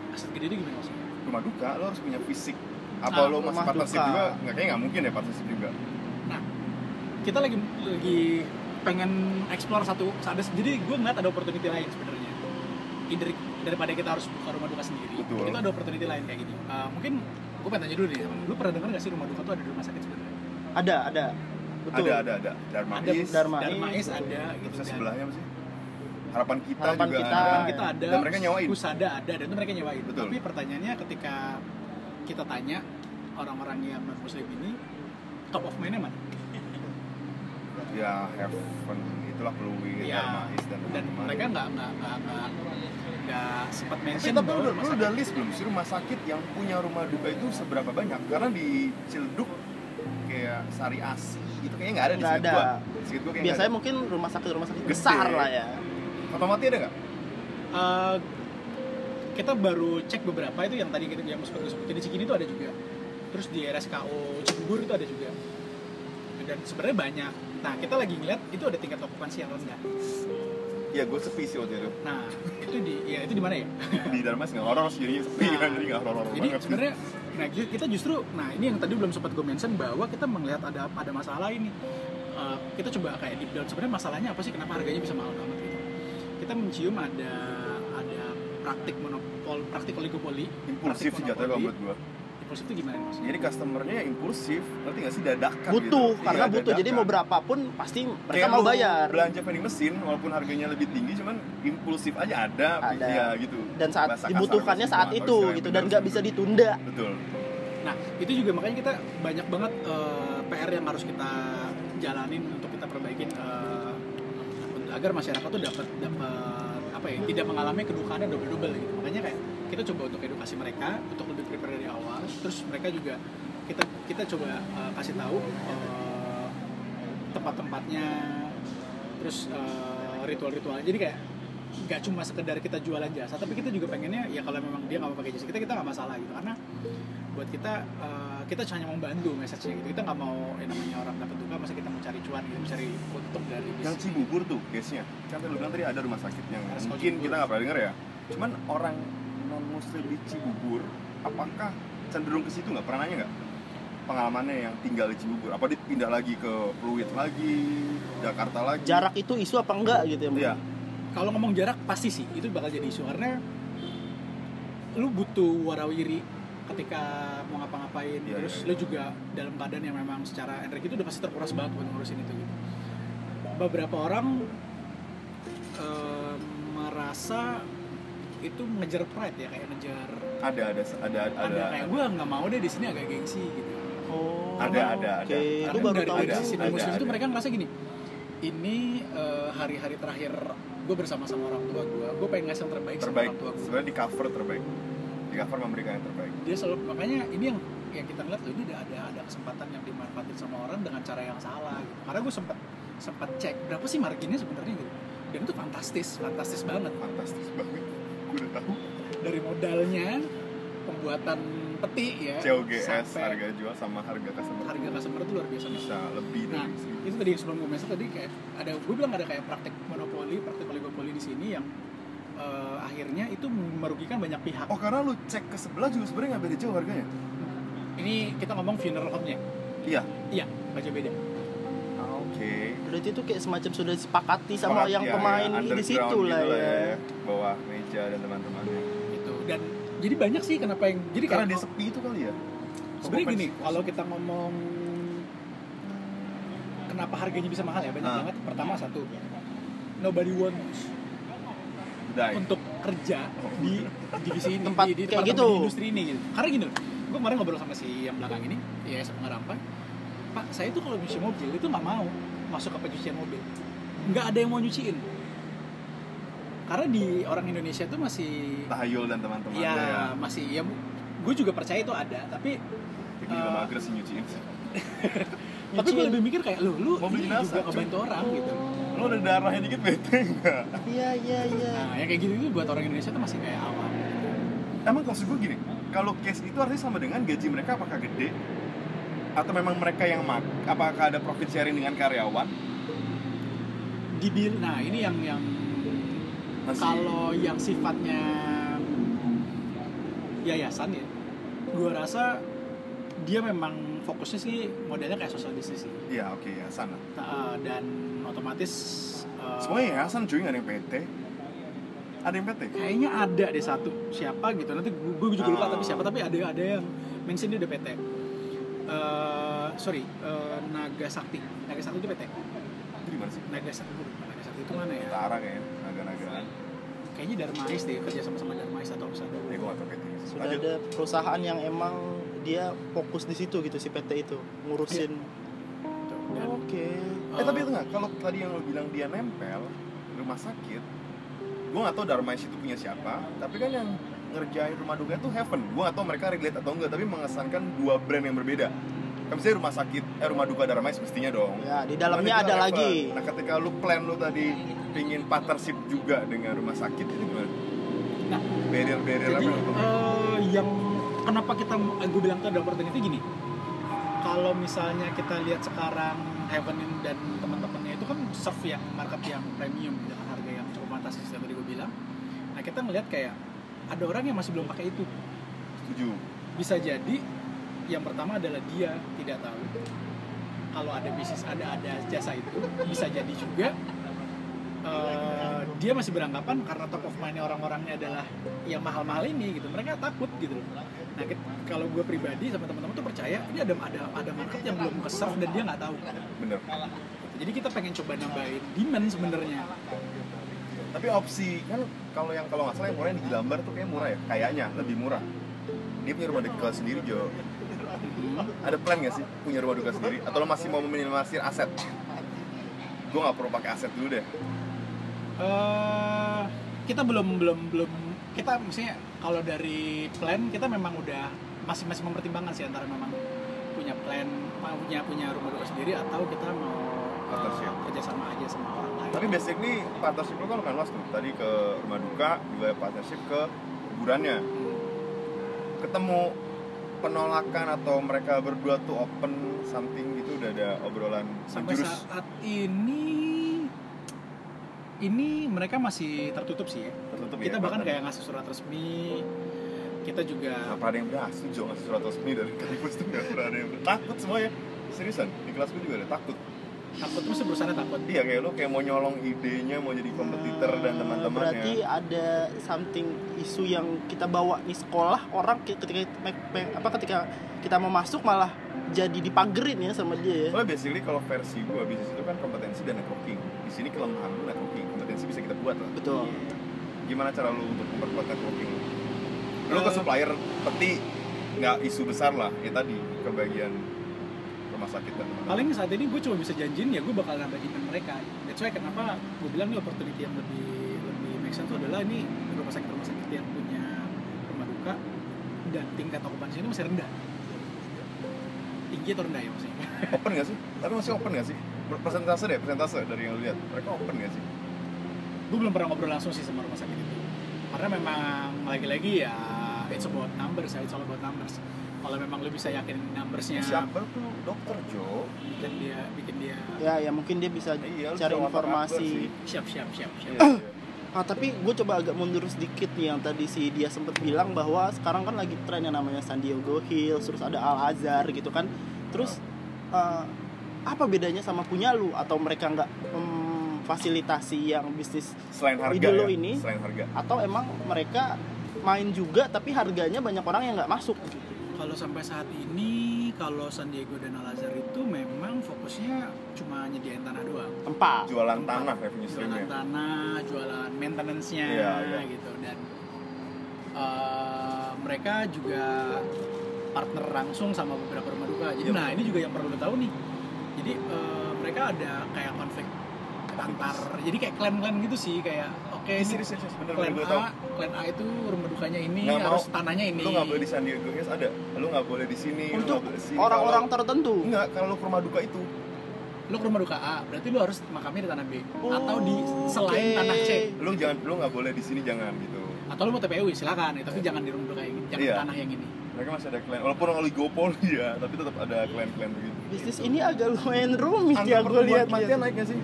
Aset gede itu gimana maksudnya? Rumah duka lo harus punya fisik. Apa Ah, lo masih partnership duka. juga? Nggak kayaknya nggak mungkin ya partnership juga. Kita lagi lagi pengen explore satu ada jadi gue ngeliat ada opportunity lain sebenarnya dari daripada kita harus buka rumah duka sendiri Betul. kita ada opportunity lain kayak gini Uh, mungkin gue pengen tanya dulu nih lu pernah dengar gak sih rumah duka tuh ada di rumah sakit sebenarnya Ada, ada. Betul. Ada ada ada. Dharma ada Is, Dharma Dharma Is, ada gitu terus dan sebelahnya apa sih? Harapan kita Harapan juga Kita. ada. Harapan kita ada Dan mereka nyawain. Husada ada dan itu mereka nyewain Betul. tapi pertanyaannya ketika kita tanya orang-orang yang non muslim ini top of mind-nya mana? Ya Heaven itulah Pluit, Iya. Dharma Is dan dan teman-teman. mereka nggak nggak nggak nggak sempat tapi mention tapi bahwa lu, lu udah list belum sih rumah sakit yang punya rumah duka itu seberapa banyak? Karena di Cilduk kayak Sari Asi gitu kayaknya nggak ada di Nggak sini ada. gua. Di gua Biasanya mungkin rumah sakit rumah sakit Gede. besar lah ya. Fatmawati ada nggak? Eh, kita baru cek beberapa itu yang tadi kita yang sempat gue sebutin di Cikini itu ada juga terus di RSKO Cibubur itu ada juga dan sebenarnya banyak. Nah kita lagi ngeliat itu ada tingkat okupansi yang rendah. Ya gue sepi sih waktu itu. nah itu di ya itu di mana ya? Di Dharma Is nggak horor sih jadinya sepi Nah, kan jadi nggak horor jadi sebenarnya nah kita justru nah ini yang tadi belum sempat gue mention bahwa kita melihat ada ada masalah ini. Eh, kita coba kayak deep down sebenarnya masalahnya apa sih? Kenapa harganya bisa mahal banget gitu? Kita mencium ada ada praktik monopol praktik oligopoli. Impulsif sih monopoli. buat gue. Impulsif itu gimana maksudnya Jadi customernya impulsif, ngerti nggak sih dadakan Butuh, gitu. karena Iya, butuh. Jadi mau berapapun pasti mereka Kayak mau bayar. belanja vending mesin walaupun harganya lebih tinggi cuman impulsif aja ada, Ada. ya gitu Dan saat Bahasa kasar dibutuhkannya bahasa saat itu gitu dan nggak bisa ditunda. betul Nah, itu juga makanya kita banyak banget eh, PR yang harus kita jalanin untuk kita perbaikin untuk- agar masyarakat tuh dapat dapat apa ya tidak mengalami kedukaan yang double double gitu. Makanya kayak kita coba untuk edukasi mereka untuk lebih prepare dari awal. Terus mereka juga kita kita coba eh, kasih tahu eh, tempat-tempatnya, terus eh, ritual-ritualnya. Jadi kayak nggak cuma sekedar kita jualan jasa, tapi kita juga pengennya ya kalau memang dia nggak mau pakai jasa kita kita nggak masalah gitu. Karena buat kita eh, kita hanya mau membantu message-nya gitu. Kita nggak mau yang namanya orang dapat duka masa kita mau cari cuan gitu cari untung dari yang bisnis. Cibubur tuh case-nya. Kan lu bilang tadi ada rumah sakit yang Ada mungkin kita nggak pernah denger ya. Cuman orang non muslim di Cibubur apakah cenderung ke situ nggak? Pernah nanya nggak? Pengalamannya yang tinggal di Cibubur. Apa dia pindah lagi ke Pluit lagi Jakarta lagi? Jarak itu isu apa enggak gitu ya? Iya. kalau ngomong jarak pasti sih itu bakal jadi isu. Karena lu butuh warawiri ketika mau ngapa-ngapain. Iya, terus iya. lu juga dalam keadaan yang memang secara energi itu udah pasti terkuras banget buat ngurusin itu gitu. Beberapa orang eh, merasa itu ngejar pride ya kayak ngejar ada ada ada ada, ada, kayak gue nggak mau deh di sini agak gengsi gitu. Oh. Ada, ada, ada. Oke, Karena itu baru dari, tahu dari ada, sisi ada, muslim itu ada. mereka ngerasa gini ini eh, hari-hari terakhir gue bersama sama orang tua gue gue pengen ngasih yang terbaik, terbaik. sama orang tua gue sebenarnya di cover terbaik. Di cover memberikan yang terbaik. Dia selalu makanya ini yang yang kita ngeliat loh ini ada ada ada kesempatan yang dimanfaatin sama orang dengan cara yang salah gitu. karena gue sempat sempat cek berapa sih marginnya sebenarnya gitu. Dan itu fantastis fantastis banget. Fantastis banget. gue udah tahu dari modalnya pembuatan peti ya COGS sampai harga jual sama harga customer harga customer itu luar biasa bisa lebih Nah, dari itu tadi sebelum gue tadi kayak ada gue bilang ada kayak praktek monopoli, praktek oligopoli di sini yang eh, akhirnya itu merugikan banyak pihak. oh karena lu cek ke sebelah juga sebenarnya nggak beda jauh harganya Ini kita ngomong funeral home-nya. iya Iya, nggak jauh beda. Oke Berarti itu kayak semacam sudah disepakati sama Sepakat, yang ya, pemain ya, di situ lah gitu ya. bawah meja dan teman-temannya Gitu. Dan jadi banyak sih kenapa yang jadi karena dia sepi itu kali ya sebenarnya gini, pensi- kalau kita ngomong kenapa harganya bisa mahal ya banyak Ah. banget. Pertama satu, nobody wants Die. untuk kerja di divisi ini Tempat di, di kayak departemen gitu. di industri ini gitu karena gini gue kemarin ngobrol sama si yang belakang ini ya sama Rampai pak saya tuh kalau nyuci mobil itu nggak mau masuk ke pencucian mobil nggak ada yang mau nyuciin karena di orang Indonesia tuh masih Tahayul dan teman-teman ya, ya. masih ya gue juga percaya itu ada tapi Tapi juga eh, mager sih nyuciin sih. tapi gue lebih mikir kayak lu lu Mobil ini jenazah, juga ngebantu orang gitu Lo ada darahnya dikit bete enggak? iya iya iya nah yang kayak gitu itu buat orang Indonesia tuh masih kayak awam Emang maksud gue gini, kalau case itu artinya sama dengan gaji mereka apakah gede? Atau memang mereka yang mak? Apakah ada profit sharing dengan karyawan? dibil nah ini yang yang Masih kalau yang sifatnya yayasan ya gue rasa dia memang fokusnya sih modelnya kayak social business sih Iya oke ya sana. Nah, dan otomatis uh, Semuanya yayasan cuy nggak ada yang PT. Ada yang PT? kayaknya ada deh satu siapa gitu nanti gue juga lupa Oh. tapi siapa tapi ada ada yang mention dia udah PT Eh, sorry eh, Naga Sakti Naga Sakti itu PT Itu di mana sih? Naga Sakti Naga Sakti itu mana ya Utara kayaknya, naga-nagaan. kayaknya Darmais deh kerja sama sama Darmais atau apa Ya gue nggak tahu PT. sudah Lanjut. ada perusahaan yang emang dia fokus di situ gitu si PT itu ngurusin dan oke Eh tapi itu nggak, kalau tadi yang lo bilang dia nempel rumah sakit, gue nggak tahu Darmais itu punya siapa, tapi kan yang ngerjain rumah duka itu Heaven. Gue nggak tahu mereka relate atau enggak, tapi mengesankan dua brand yang berbeda. Kan misalnya rumah sakit, eh rumah duka Darmais mestinya dong. ya di dalamnya itu ada Heaven. lagi Nah ketika lu plan lu tadi pingin partnership juga dengan rumah sakit itu gimana? Nah, barrier-barrier jadi apa eh, yang kenapa kita gue bilang itu ada opportunity gini kalau misalnya kita lihat sekarang Heaven dan teman-temannya itu kan serve yang market yang premium dengan harga yang cukup fantastis yang tadi gue bilang nah kita ngelihat kayak ada orang yang masih belum pakai itu. Setuju. bisa jadi yang pertama adalah dia tidak tahu kalau ada bisnis ada ada jasa itu. Bisa jadi juga eh, dia masih beranggapan karena top of mind orang-orangnya adalah yang mahal-mahal ini gitu. Mereka takut gitu loh. Nah kalau gue pribadi sama teman-teman tuh percaya ini ada ada ada market yang belum ke serve dan dia nggak tahu. Bener. jadi kita pengen coba nambahin demand sebenarnya Tapi opsi kan kalau yang kalau nggak salah yang murah yang di Gilambar tuh kayak murah ya, kayaknya lebih murah. Dia punya rumah duka sendiri Jo. Ada plan nggak sih punya rumah duka sendiri? Atau lo masih mau meminimalisir aset? Gue nggak perlu pakai aset dulu deh. eh kita belum belum belum kita misalnya kalau dari plan kita memang udah masih masih mempertimbangkan sih antara memang punya plan punya punya rumah duka sendiri atau kita mau Partnership. kerjasama aja sama orang lain. Tapi basically partnership lo kan lumayan luas tuh. Tadi ke rumah duka, juga partnership ke kuburannya. Ketemu penolakan atau mereka berdua tuh open something gitu udah ada obrolan sampai menjurus. saat ini ini mereka masih tertutup sih ya. tertutup Kita ya, bahkan kayak ngasih surat resmi. Kita juga pernah ada yang ah setuju ngasih surat resmi dari kampus tuh nggak pernah ada yang takut semuanya seriusan di kelas gue juga ada takut takut terus berusaha takut. iya kayak lo kayak mau nyolong idenya mau jadi kompetitor dan Eh, teman-temannya berarti ada something isu yang kita bawa di sekolah orang ketika apa ketika kita mau masuk malah jadi dipagerin ya sama dia ya Soalnya basically kalau versi gue bisnis itu kan kompetensi dan networking. Di sini kelemahan lu networking, kompetensi bisa kita buat lah. betul Gimana cara lu untuk memperkuat networking? Lu ke Eh. supplier peti nggak isu besar lah, ya tadi ke bagian rumah sakit dan teman-teman. paling saat ini gue cuma bisa janjiin ya gue bakal nambah demand mereka that's why kenapa gue bilang nih opportunity yang lebih lebih make sense itu adalah ini rumah sakit rumah sakit yang punya rumah duka dan tingkat okupansi ini masih rendah tinggi atau rendah ya maksudnya Open nggak sih? Tapi masih open nggak sih? Persentase deh, persentase dari yang lu lihat. Mereka open nggak sih? gue belum pernah ngobrol langsung sih sama rumah sakit itu karena memang lagi-lagi ya it's about numbers ya it's all about numbers kalau memang lu bisa yakin numbersnya Siapa tuh dokter Jo? bikin dia bikin dia ya ya mungkin dia bisa Iya, cari informasi siap siap siap siap Iya, iya. Ah, tapi gue coba agak mundur sedikit nih yang tadi si dia sempat bilang bahwa sekarang kan lagi tren yang namanya San Diego Hills, terus ada Al Azhar gitu kan. Terus eh, apa bedanya sama punya lu atau mereka nggak memfasilitasi yang bisnis Selain harga Ide ya? lu ini- Selain harga. atau emang mereka main juga tapi harganya banyak orang yang nggak masuk gitu. Kalau sampai saat ini kalau San Diego dan Al Azhar itu memang fokusnya cuma nyediain tanah doang. Tempat. Jualan Tempat, tanah revenue jualan streamnya tanah jualan maintenance-nya Iya, iya. gitu. Dan eh, mereka juga partner langsung sama beberapa rumah duka. Jadi Iya, nah ini juga yang perlu tahu nih. Jadi eh, mereka ada kayak konflik antar jadi kayak klan-klan gitu sih kayak oke Eh, ini serius serius bener klan bener gue A klan A itu rumah dukanya ini Nggak harus mau. tanahnya ini. Lu nggak boleh di San Diego guys ada. Lu nggak boleh di sini lu untuk nggak boleh di sini. orang-orang tertentu. Enggak kalau lu ke rumah duka itu. Lo ke rumah duka A berarti lo harus makamnya di tanah B. Oh, atau di selain oke. tanah C. Lu jangan lu nggak boleh di sini jangan gitu. Atau lo mau TPU silakan. Ya, tapi jangan di rumah duka ini jangan Iya. di tanah yang ini. Mereka masih ada klan walaupun oligopoli ya tapi tetap ada klan-klan begitu. Bisnis ini agak lumayan rumit Angka ya gue lihat. kematian naik gak sih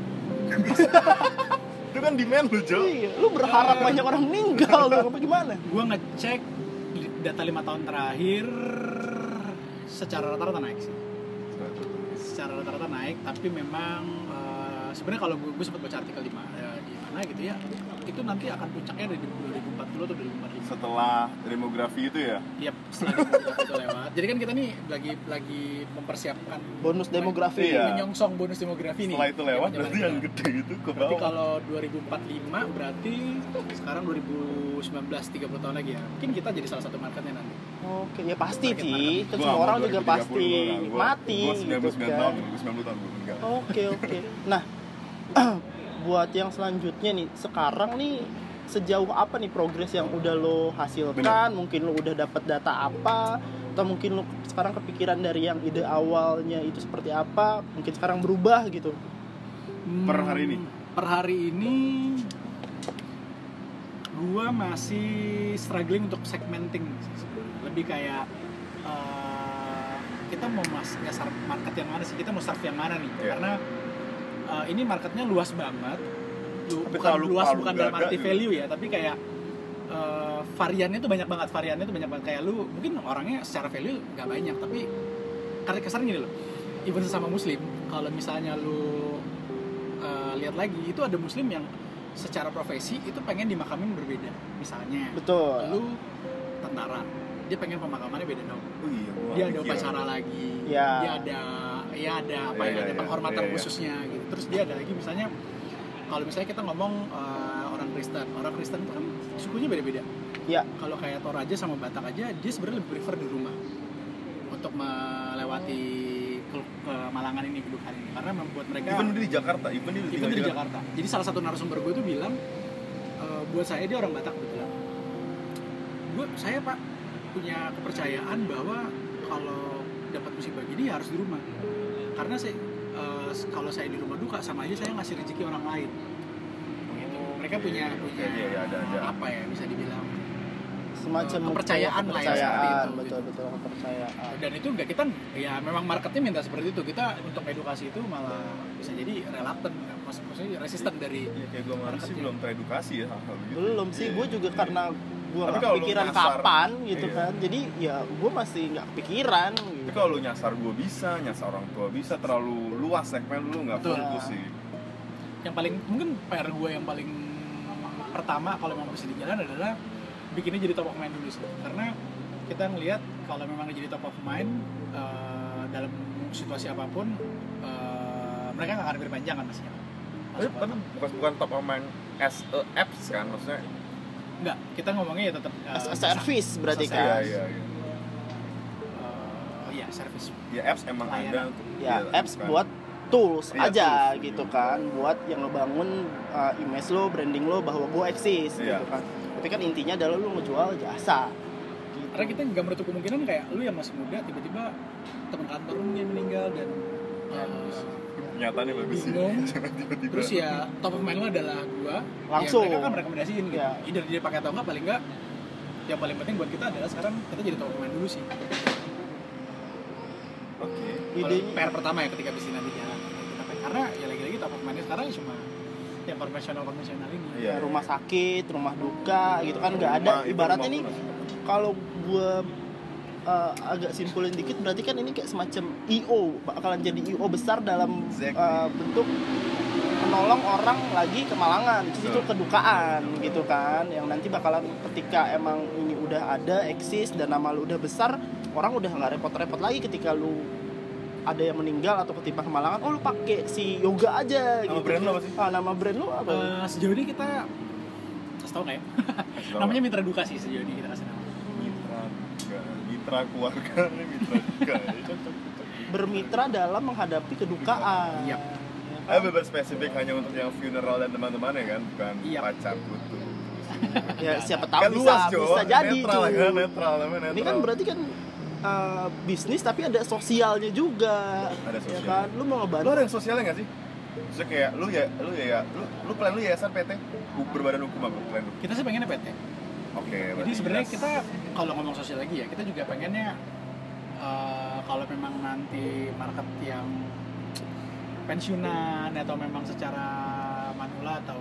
itu kan demand lu Jo. Iya, lu berharap banyak orang meninggal dong apa gimana? gue ngecek data lima tahun terakhir secara rata-rata naik sih. Secara rata-rata naik tapi memang eh, sebenarnya kalau gue, gue sempat baca artikel di mana di mana gitu ya itu nanti akan puncaknya dari 2040 atau 2045 setelah demografi itu ya Yap, setelah demografi itu lewat. Jadi kan kita nih lagi lagi mempersiapkan Bonus demografi. Iya. menyongsong bonus demografi nih. setelah itu lewat Zaman-zaman berarti yang gede itu ke Berarti bawah kalau 2045 berarti sekarang 2019 30 tahun lagi ya. Mungkin kita jadi salah satu marketnya nanti. Oke, ya pasti sih. semua orang juga 2030 pasti mati gua gitu 99 kan. tahun 90 tahun gua enggak Oke, oke. Nah, buat yang selanjutnya nih, sekarang nih sejauh apa nih progres yang udah lo hasilkan? Bener. Mungkin lo udah dapat data apa? Atau mungkin lo sekarang kepikiran dari yang ide awalnya itu seperti apa? Mungkin sekarang berubah gitu. Per hari ini? Per hari ini gua masih struggling untuk segmenting lebih kayak eh, kita mau mas nyasar market yang mana sih kita mau serve yang mana nih Iya. karena eh, ini marketnya luas banget Lu- Tapi bukan terlalu luas bukan dalam arti gitu. value ya tapi kayak eh, variannya tuh banyak banget variannya tuh banyak banget kayak lu mungkin orangnya secara value nggak banyak tapi karena kesannya gini loh even sesama muslim kalau misalnya lu eh, lihat lagi itu ada muslim yang secara profesi itu pengen dimakamin berbeda misalnya Betul. lu tentara dia pengen pemakamannya beda dong oh iya dia ada mikir. upacara lagi Ya. dia ada ya ada apa ya iya, ada penghormatan iya. khususnya gitu terus dia ada lagi misalnya kalau misalnya kita ngomong eh, orang Kristen orang Kristen itu kan sukunya beda-beda Ya. kalau kayak Toraja sama Batak aja dia sebenarnya lebih prefer di rumah untuk melewati ke, ke Malangan ini kedukaan ini karena membuat mereka even di Jakarta even di even di Jakarta. Jadi salah satu narasumber gue tuh bilang, e, buat saya dia orang Batak kebetulan. Gue saya pak punya kepercayaan bahwa kalau dapat musibah gini ya harus di rumah. Karena saya eh, kalau saya di rumah duka sama aja saya ngasih rezeki orang lain. Gitu. Mereka punya punya Iya, iya, ada, ada. apa ya bisa dibilang semacam Eh, kepercayaan lah ya, seperti kepercayaan itu, betul gitu. betul kepercayaan dan itu enggak kita ya memang marketnya minta seperti itu kita untuk edukasi itu malah bisa jadi reluctant maksud maksudnya resisten dari ya kayak gua mana sih Marketnya. belum teredukasi ya hal-hal begitu belum sih gue juga karena gue Tapi nggak kalau nyasar, kapan gitu iya. kan jadi ya gue masih nggak kepikiran tapi gitu. kalau lu nyasar gua bisa nyasar orang tua bisa terlalu luas segmen lu nggak Betul. fokus sih yang paling mungkin PR gue yang paling pertama kalau memang bisa di jalan adalah bikinnya jadi top of mind dulu sih karena kita ngelihat kalau memang jadi top of mind eh, dalam situasi apa pun eh, mereka nggak akan berpanjang kan maksudnya tapi, tapi bukan bukan top of mind as a apps kan maksudnya Enggak, kita ngomongnya ya tetap eh, As a service berarti kan iya service. iya iya eh, iya service ya apps emang Layanan. ada untuk ya iya, apps bukan- buat tools Iya, aja tools. gitu kan buat yang ngebangun uh, image lo branding lo bahwa gue eksis Iya. gitu kan tapi kan intinya adalah lo ngejual jasa gitu. karena kita nggak menutup kemungkinan kayak lu yang masih muda tiba-tiba teman kantor lu yang meninggal dan eh, kenyataannya bagus. Sih Bingung. Tiba-tiba. Terus ya top of mind lu adalah gua. Langsung. ya, mereka kan merekomendasiin gitu. Iya. either dia pakai atau enggak paling enggak yang paling penting buat kita adalah sekarang kita jadi top of mind dulu sih. Oke. Kalau idenya PR pertama ya ketika bisnis nanti jalan karena ya lagi-lagi top of mind sekarang cuma yang konvensional konvensional ini. Iya. Ya, rumah sakit rumah duka gitu kan nggak ada. Ibaratnya nih kalau gue agak simpulin dikit berarti kan ini kayak semacam IO bakalan jadi IO besar dalam Exactly. uh, bentuk menolong orang lagi kemalangan di situ Betul. kedukaan gitu kan yang nanti bakalan ketika emang ini udah ada eksis dan nama lu udah besar orang udah nggak repot-repot lagi ketika lu ada yang meninggal atau ketimpa kemalangan oh lu pakai si yoga aja Nama gitu brand lu apa sih? ah, nama brand lu apa Eh, sejauh ini kita kasih tau nggak ya namanya? Mitra Duka sih sejauh ini kita kasih nama. Mitra keluarga nih mitra Duka. Ya, cocok, cocok. bermitra dalam menghadapi kedukaan Yap. Eh bebas spesifik hanya untuk yang funeral dan teman-temannya kan, bukan Iya. pacar putus. ya siapa tahu kan bisa luas, Jo. bisa jadi netral cuy. kan, netral netral. ini kan berarti kan uh, bisnis tapi ada sosialnya juga Ada ya sosial. kan lu mau Lu ngebantu ada yang sosialnya nggak sih? Maksudnya kayak lu ya, lu ya, ya lu, lu plan lu yayasan PT, berbadan hukum apa plan lu? kita sih pengennya PT Oke, jadi berarti sebenarnya kita kalau ngomong sosial lagi ya kita juga pengennya eh, kalau memang nanti market yang pensiunan atau memang secara manula atau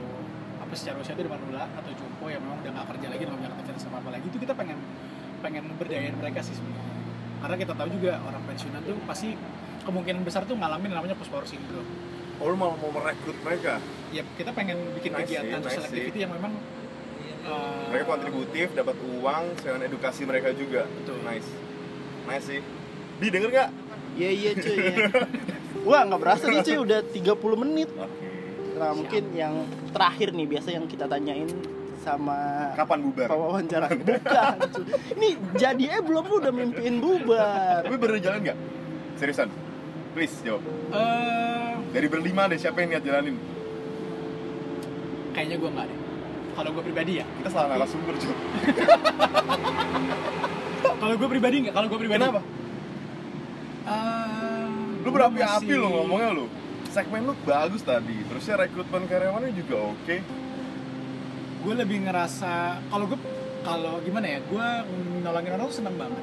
apa secara usia itu di manula atau jumpo yang memang udah nggak kerja lagi nggak punya aktivitas apa apa lagi itu kita pengen pengen berdayain mereka sih sebenarnya. Karena kita tahu juga orang pensiunan tuh pasti kemungkinan besar tuh ngalamin namanya post power syndrome Oh lu malah mau merekrut mereka? ya kita pengen bikin Nice kegiatan nice social activity yang memang eh, Mereka kontributif, dapat uang, dengan edukasi mereka juga. Betul. Nice, nice sih. Bi denger nggak? iya iya cuy ya. wah nggak berasa nih cuy udah 30 menit Oke. nah mungkin yang terakhir nih biasa yang kita tanyain sama Kapan bubar? wawancara bukan cuy. ini jadi eh belum lu udah mimpiin bubar Tapi bener jalan nggak? Seriusan? Please jawab. eh, Dari berlima deh siapa yang niat jalanin? kayaknya gue nggak deh kalau gue pribadi ya Kita salah narasumber Jo. kalau gue pribadi nggak kalau gue pribadi Kenapa? Eh, Lu berapi-api masih- lo ngomongnya lu. Segmen lu bagus tadi. Terusnya rekrutmen karyawannya juga oke. gue lebih ngerasa kalau gue kalau gimana ya gue nolongin orang tuh seneng banget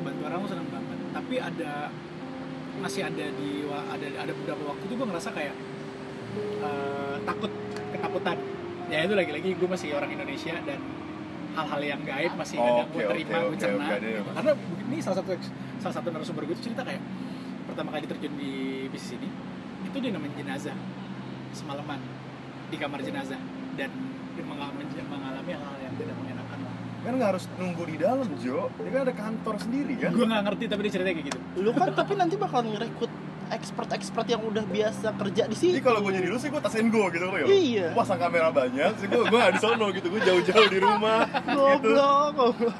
bantu orang tuh seneng banget tapi ada masih ada di ada ada beberapa waktu tuh gue ngerasa kayak eh, takut ketakutan ya itu lagi-lagi gue masih orang Indonesia dan hal-hal yang gaib masih Oh, kadang oke, gue terima oke, gue oke, cerna ada gitu. yang- karena ini salah satu salah satu narasumber gue tuh cerita kayak pertama kali terjun di bisnis ini itu dia nemenin jenazah semalaman di kamar jenazah dan dia mengalami, mengalami hal yang tidak mengenakan Kan nggak harus nunggu di dalam Jo. Dia kan ada kantor sendiri kan. gue nggak ngerti tapi dia ceritanya kayak gitu lu kan tapi nanti bakal ngerekrut expert-expert yang udah biasa kerja di sini Jadi kalau gue jadi lu sih gue tasin gue gitu loh ya. Iya. Gua pasang kamera banyak sih gue gue di sono gitu. Gue jauh-jauh di rumah. gitu. goblok goblok.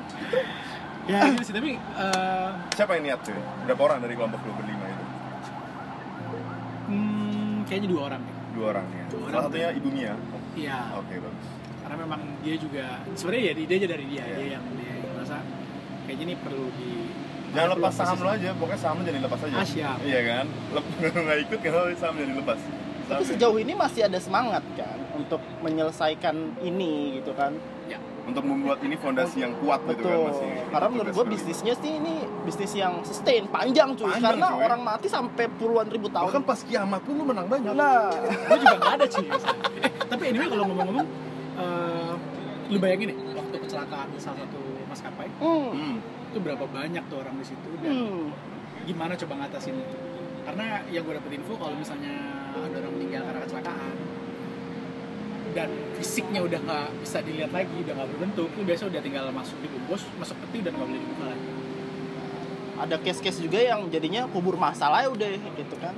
ya gitu sih tapi eh, Siapa yang niat tuh? Berapa orang dari kelompok lu berlima itu? hmm, kayaknya dua orang deh Dua orang ya. Dua Salah orang. satunya ibu Mia. iya Oke bagus. karena memang dia juga sebenarnya ya ide aja dari dia Iya. dia yang dia yang merasa kayaknya ini perlu di Jangan lepas saham lu posisi. aja, pokoknya saham lu jangan dilepas aja. Ah, siap. Iya kan? Lep- nggak ikut kan saham jangan dilepas. tapi sejauh ini masih ada semangat kan untuk menyelesaikan ini gitu kan ya untuk membuat ini fondasi yang kuat gitu kan betul masih. karena menurut gue bisnisnya sih ini bisnis yang sustain panjang cuy Panjang, karena cuy. orang mati sampai puluhan ribu tahun pas kiamat pun lu menang banyak. nah gue juga nggak ada sih eh, tapi anyway kalau ngomong-ngomong eh, lu bayangin nih waktu kecelakaan salah satu maskapai hmm, Hmm. Itu berapa banyak tuh orang di situ dan hmm. gimana coba ngatasin itu karena yang gue dapet info kalau misalnya ada orang meninggal karena kecelakaan dan fisiknya udah nggak bisa dilihat lagi udah nggak berbentuk lu biasa udah tinggal masuk dibungkus masuk peti dan nggak boleh dibuka lagi ada case-case juga yang jadinya kubur masalah ya udah gitu kan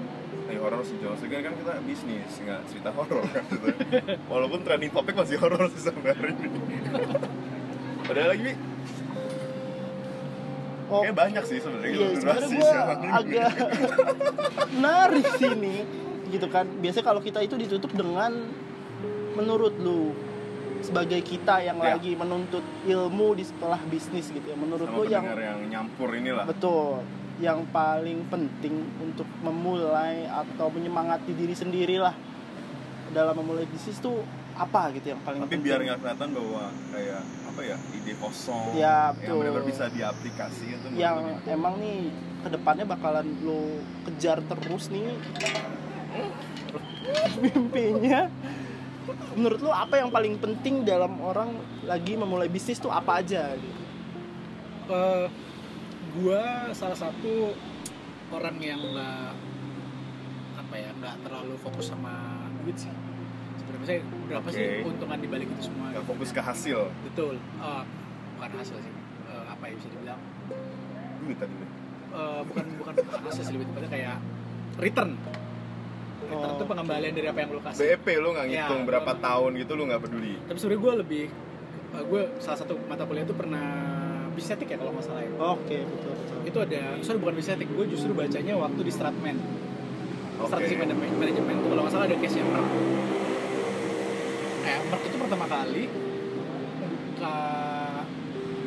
Eh, horor sih Jos, kan kan kita bisnis, nggak cerita horor kan gitu. Walaupun trending topik masih horor sih sampai hari ini. Ada lagi, Bi? Oh. Kayak banyak sih sebenarnya iya gitu, sebenarnya gue agak menarik sih ini gitu kan. Biasanya kalau kita itu ditutup dengan menurut lu sebagai kita yang Ya. lagi menuntut ilmu di sekolah bisnis gitu ya. Menurut sama lu yang yang nyampur inilah. betul. Yang paling penting untuk memulai atau menyemangati diri sendiri lah dalam memulai bisnis tuh apa gitu yang paling Tapi penting biar nggak kelihatan bahwa kayak apa ya ide kosong Ya, yang betul. benar-benar bisa diaplikasi itu yang gitu. emang nih ke depannya bakalan lo kejar terus nih mimpinya menurut lo apa yang paling penting dalam orang lagi memulai bisnis tuh apa aja gitu? Eh, gua salah satu orang yang nggak apa ya nggak terlalu fokus sama duit sih berapa sih berapa sih Oke. keuntungan di balik itu semua? Nggak gitu. fokus ke hasil. Betul. Eh, bukan hasil sih. Eh, apa ya bisa dibilang? Duit tadi. Eh, bukan bukan bukan hasil sih lebih tepatnya kayak return. Return Oh, itu pengembalian dari apa yang lu kasih. BEP lu nggak Ya, ngitung berapa gua- tahun gitu lu nggak peduli. Tapi sebenarnya gue lebih eh, gue salah satu mata kuliah itu pernah bisetik ya kalau nggak salah ya. Oke betul betul. Itu ada sorry bukan bisetik gue justru bacanya waktu di Stratman. Oke. strategi manajemen manajemen itu kalau nggak salah ada case nya Merck kayak itu pertama kali ke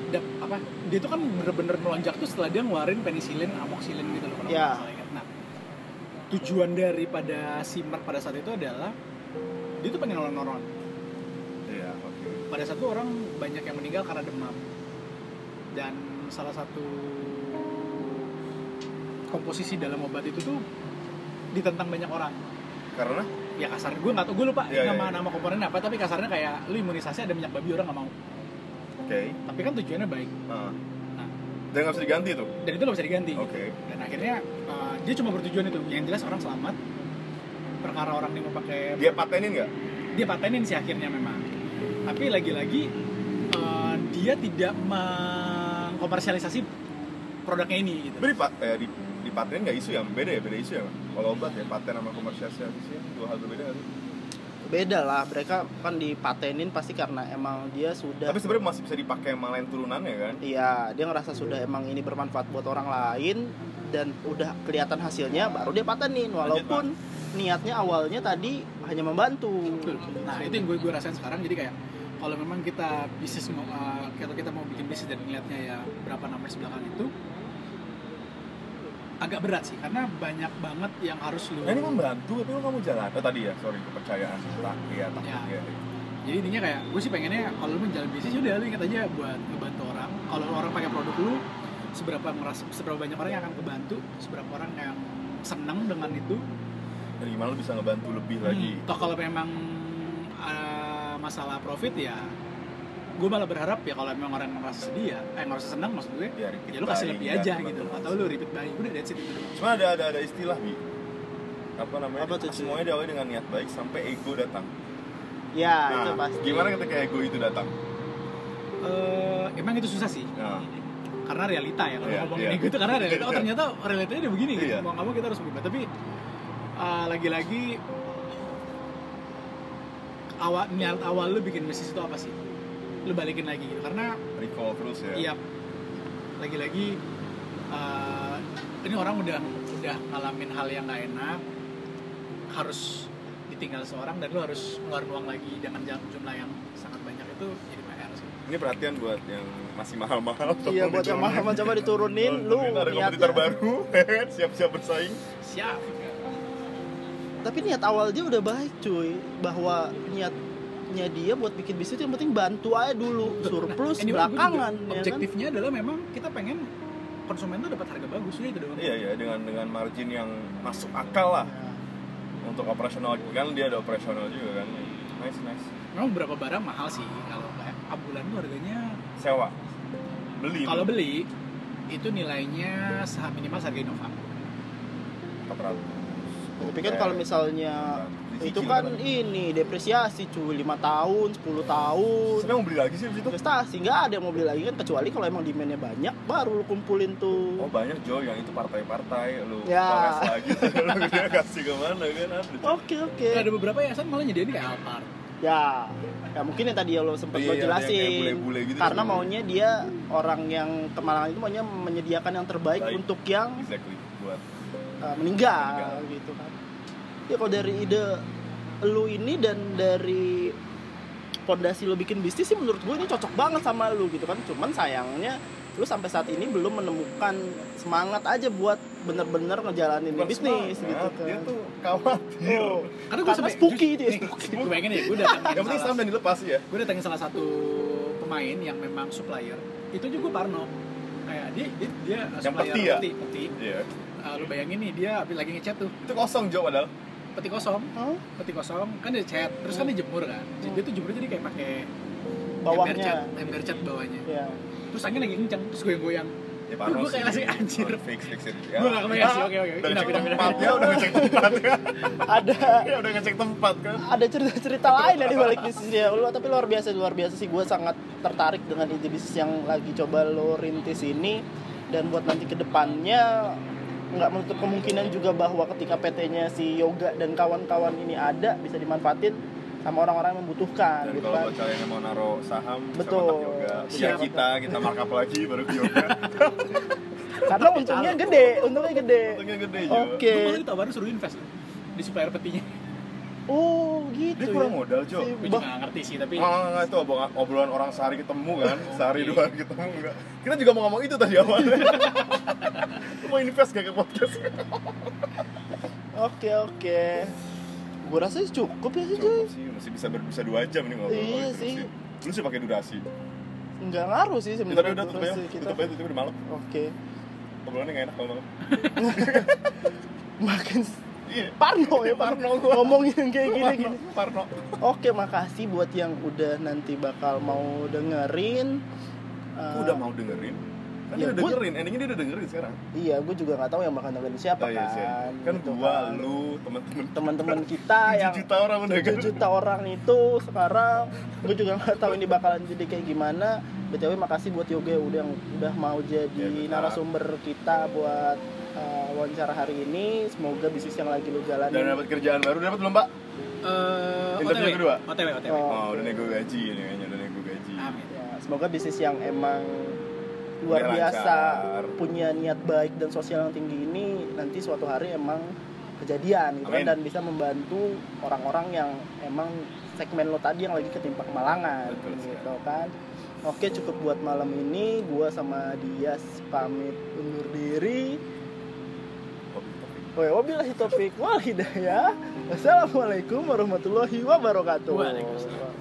dap- apa dia itu kan bener-bener melonjak tuh setelah dia ngeluarin penicillin amoxicillin gitu loh kalau Ya. salah ingat. nah tujuan daripada si Merck pada saat itu adalah dia tuh pengen nolong-nolong iya oke. Pada saat itu orang banyak yang meninggal karena demam. Dan salah satu komposisi dalam obat itu tuh ditentang banyak orang. Karena ya kasarnya gue nggak tahu. Gue lupa Iya, iya, nama iya. nama komponennya apa tapi kasarnya kayak lu imunisasi ada minyak babi orang nggak mau. Oke. Tapi kan tujuannya baik. Ah. Nah. dan nggak bisa diganti tuh? Dan itu nggak bisa diganti. Oke. Dan akhirnya uh, dia cuma bertujuan itu. Yang jelas orang selamat. Perkara orang ini mau pakai dia patenin nggak? Dia patenin sih akhirnya memang. Tapi lagi-lagi uh, dia tidak mengkomersialisasi produknya ini gitu. Beri pat eh, di di patenin nggak isu ya beda ya beda isu ya kalau obat ya paten sama komersialisasi dua hal berbeda sih? Beda lah mereka kan dipatenin pasti karena emang dia sudah tapi sebenarnya masih bisa dipakai sama lain turunannya kan? Iya, dia ngerasa sudah emang ini bermanfaat buat orang lain dan udah kelihatan hasilnya baru dia patenin. Walaupun niatnya awalnya tadi hanya membantu. Betul. Nah itu yang gue gue rasain sekarang. Jadi kayak kalau memang kita bisnis mau uh, kalau kita mau bikin bisnis dan ngeliatnya ya berapa numbers belakang itu agak berat sih karena banyak banget yang harus lu nah ini membantu tapi lu nggak mau jalan. Oh tadi ya sorry kepercayaan tak iya tak Ya. iya jadi intinya kayak gue sih pengennya kalau lu menjalin bisnis udah lu ingat aja buat ngebantu orang. Kalau orang pakai produk lu seberapa merasa seberapa banyak orang yang akan kebantu seberapa orang yang senang dengan itu. Dan gimana lu bisa ngebantu lebih lagi? Hmm, toh kalau memang uh, masalah profit ya gue malah berharap ya kalau memang orang merasa sedih ya eh merasa senang maksud gue ya, ya lu kasih lebih ya, aja gitu atau lu repeat buying udah that's it itu doang. cuma ada ada ada istilah bi apa namanya Apa tuh, cuy? semuanya diawali dengan niat baik sampai ego datang Ya, nah itu pasti. gimana ketika ego itu datang Eh, emang itu susah sih nah, karena realita ya kalau Iya, ngomongin iya. ego itu karena realita oh Iya. ternyata realitanya udah begini gitu Iya. mau nggak mau kita harus berubah tapi uh, lagi-lagi awal niat awal lu bikin bisnis itu apa sih lu balikin lagi gitu karena recall terus ya Iya. Lagi-lagi uh, ini orang udah udah ngalamin hal yang nggak enak, harus ditinggal seorang dan lu harus ngeluarin uang lagi dengan jumlah yang sangat banyak itu jadi PR sih. ini perhatian buat yang masih mahal-mahal Iya, buat yang diturunin. mahal coba diturunin, lu ada kompetitor baru siap-siap bersaing Siap. Tapi niat awal dia udah baik, cuy. Bahwa niatnya dia buat bikin bisnis yang penting bantu aja dulu, surplus Anyway, juga belakangan ya kan. objektifnya adalah memang kita pengen konsumen tuh dapat harga bagus ya itu doang. iya iya dengan dengan margin yang masuk akal lah. Untuk operasional kan dia ada operasional juga kan? Nice nice. Memang beberapa barang mahal sih kalau kayak ambulan tuh harganya sewa. Beli. Kalau beli itu nilainya saham minimal harga Innova. 400 Tapi kan kalau misalnya itu kan ini depresiasi cuy 5 tahun, 10 tahun. Sebenarnya mau beli lagi sih di situ Investasi nggak ada yang mau beli lagi kan kecuali kalau emang demandnya banyak baru lu kumpulin tuh. Oh banyak Jo yang itu partai-partai lu Ya. lagi lu dia kasih ke mana kan Oke oke. Ada beberapa yayasan malah nyediain kayak Alphard. Ya, ya mungkin yang tadi yang lo sempat Iya, lo iya, yang jelasin. bule-bule gitu Karena sih. maunya dia orang yang kemalangan itu maunya menyediakan yang terbaik Baik. untuk yang exactly buat uh, meninggal, Meninggal. gitu kan. Ya kalau dari ide lu ini dan dari pondasi lo bikin bisnis sih menurut gue ini cocok banget sama lu gitu kan. Cuman sayangnya lu sampai saat ini belum menemukan semangat aja buat bener-bener ngejalanin bukan bisnis semangat, gitu. Kan. dia tuh khawatir. Oh, Karena gue sampai spooky dia, nih, spooky. Gue bayangin ya, gue datang. Yang penting saham dan dilepas ya. Gue datengin salah satu pemain yang memang supplier. Itu juga Parno kayak dia dia, dia supplier peti ya? peti, peti. iya. Uh, lu bayangin nih dia habis lagi ngechat tuh. Itu kosong Jo padahal peti kosong Hah? peti kosong kan dia chat terus kan dia jemur kan jadi dia tuh jemur jadi kayak pakai ember bawahnya. cat ember cat bawahnya Ya. terus angin lagi kencang terus goyang-goyang Ya Gua kayak sih. langsung anjir. Oh, fix fix it. Ya. Gue gak kebayang sih, oke oke Udah Pindah, ngecek pindah, pindah. tempat ya, udah ngecek tempat ya. ada Ya udah ngecek tempat kan. ada cerita-cerita lain ya di balik bisnisnya lu tapi luar biasa luar biasa sih gue sangat tertarik dengan ide bisnis yang lagi coba lo rintis ini dan buat nanti ke depannya nggak menutup kemungkinan juga bahwa ketika PT-nya si Yoga dan kawan-kawan ini ada bisa dimanfaatin sama orang-orang yang membutuhkan Dan gitu kalau kan buat kalian yang mau naruh saham, Betul. yoga. Siap. kita, kita markup lagi baru ke yoga. karena untungnya gede untungnya gede Untungnya gede Jo. oke Gue malah ditawarin suruh invest di supplier petinya oh gitu Dia kurang ya. modal Jo. Si Gue Bah- juga gak ngerti sih, tapi Nggak, nggak, itu obrolan, obrolan orang sehari ketemu kan Sehari dua hari ketemu enggak Kita juga mau ngomong itu tadi awalnya. Lu mau invest gak ke podcast? oke oke. Gue rasa cukup ya sih Cukup sih, masih bisa ber- bisa dua jam nih ngobrol Iya Terus sih. Lu sih pakai durasi. Nggak ngaruh sih ya, Tapi sebenarnya udah tutup aja, durasi kita. tutup aja, tutup udah malam. Oke. Obrolannya gak enak kalau malam makin Iya Parno ya Parno. Ngomongin yang kayak gini gini Parno. Oke makasih buat yang udah nanti bakal mau dengerin. Eh, udah mau dengerin. Kan Ya, dia udah dengerin, endingnya dia udah dengerin sekarang. Iya gue juga nggak tahu yang bakal dengerin siapa Oh, iya kan Kan gitu gua, kan. lu, temen-temen teman-teman kita 7 yang juta orang udah 7 juta orang itu sekarang. Gue juga nggak tahu ini bakalan jadi kayak gimana. Btw makasih buat Yoga yang udah udah mau jadi Ya, narasumber kita buat uh, wawancara hari ini semoga bisnis yang lagi lu jalanin Dan dapat kerjaan baru, dapat belum pak? eh Interview OTW. kedua? OTW, OTW. Oh. Oh, udah nego gaji ini kayaknya, udah nego gaji Amin. Ya, semoga bisnis yang emang luar Biar biasa lancar. punya niat baik dan sosial yang tinggi ini nanti suatu hari emang kejadian gitu kan dan bisa membantu orang-orang yang emang segmen lo tadi yang lagi ketimpa kemalangan Betul sekali. gitu kan oke cukup buat malam ini gua sama Dias pamit undur diri wabillahi taufiq wal hidayah. Wassalamualaikum warahmatullahi wabarakatuh. Waalaikumsalam.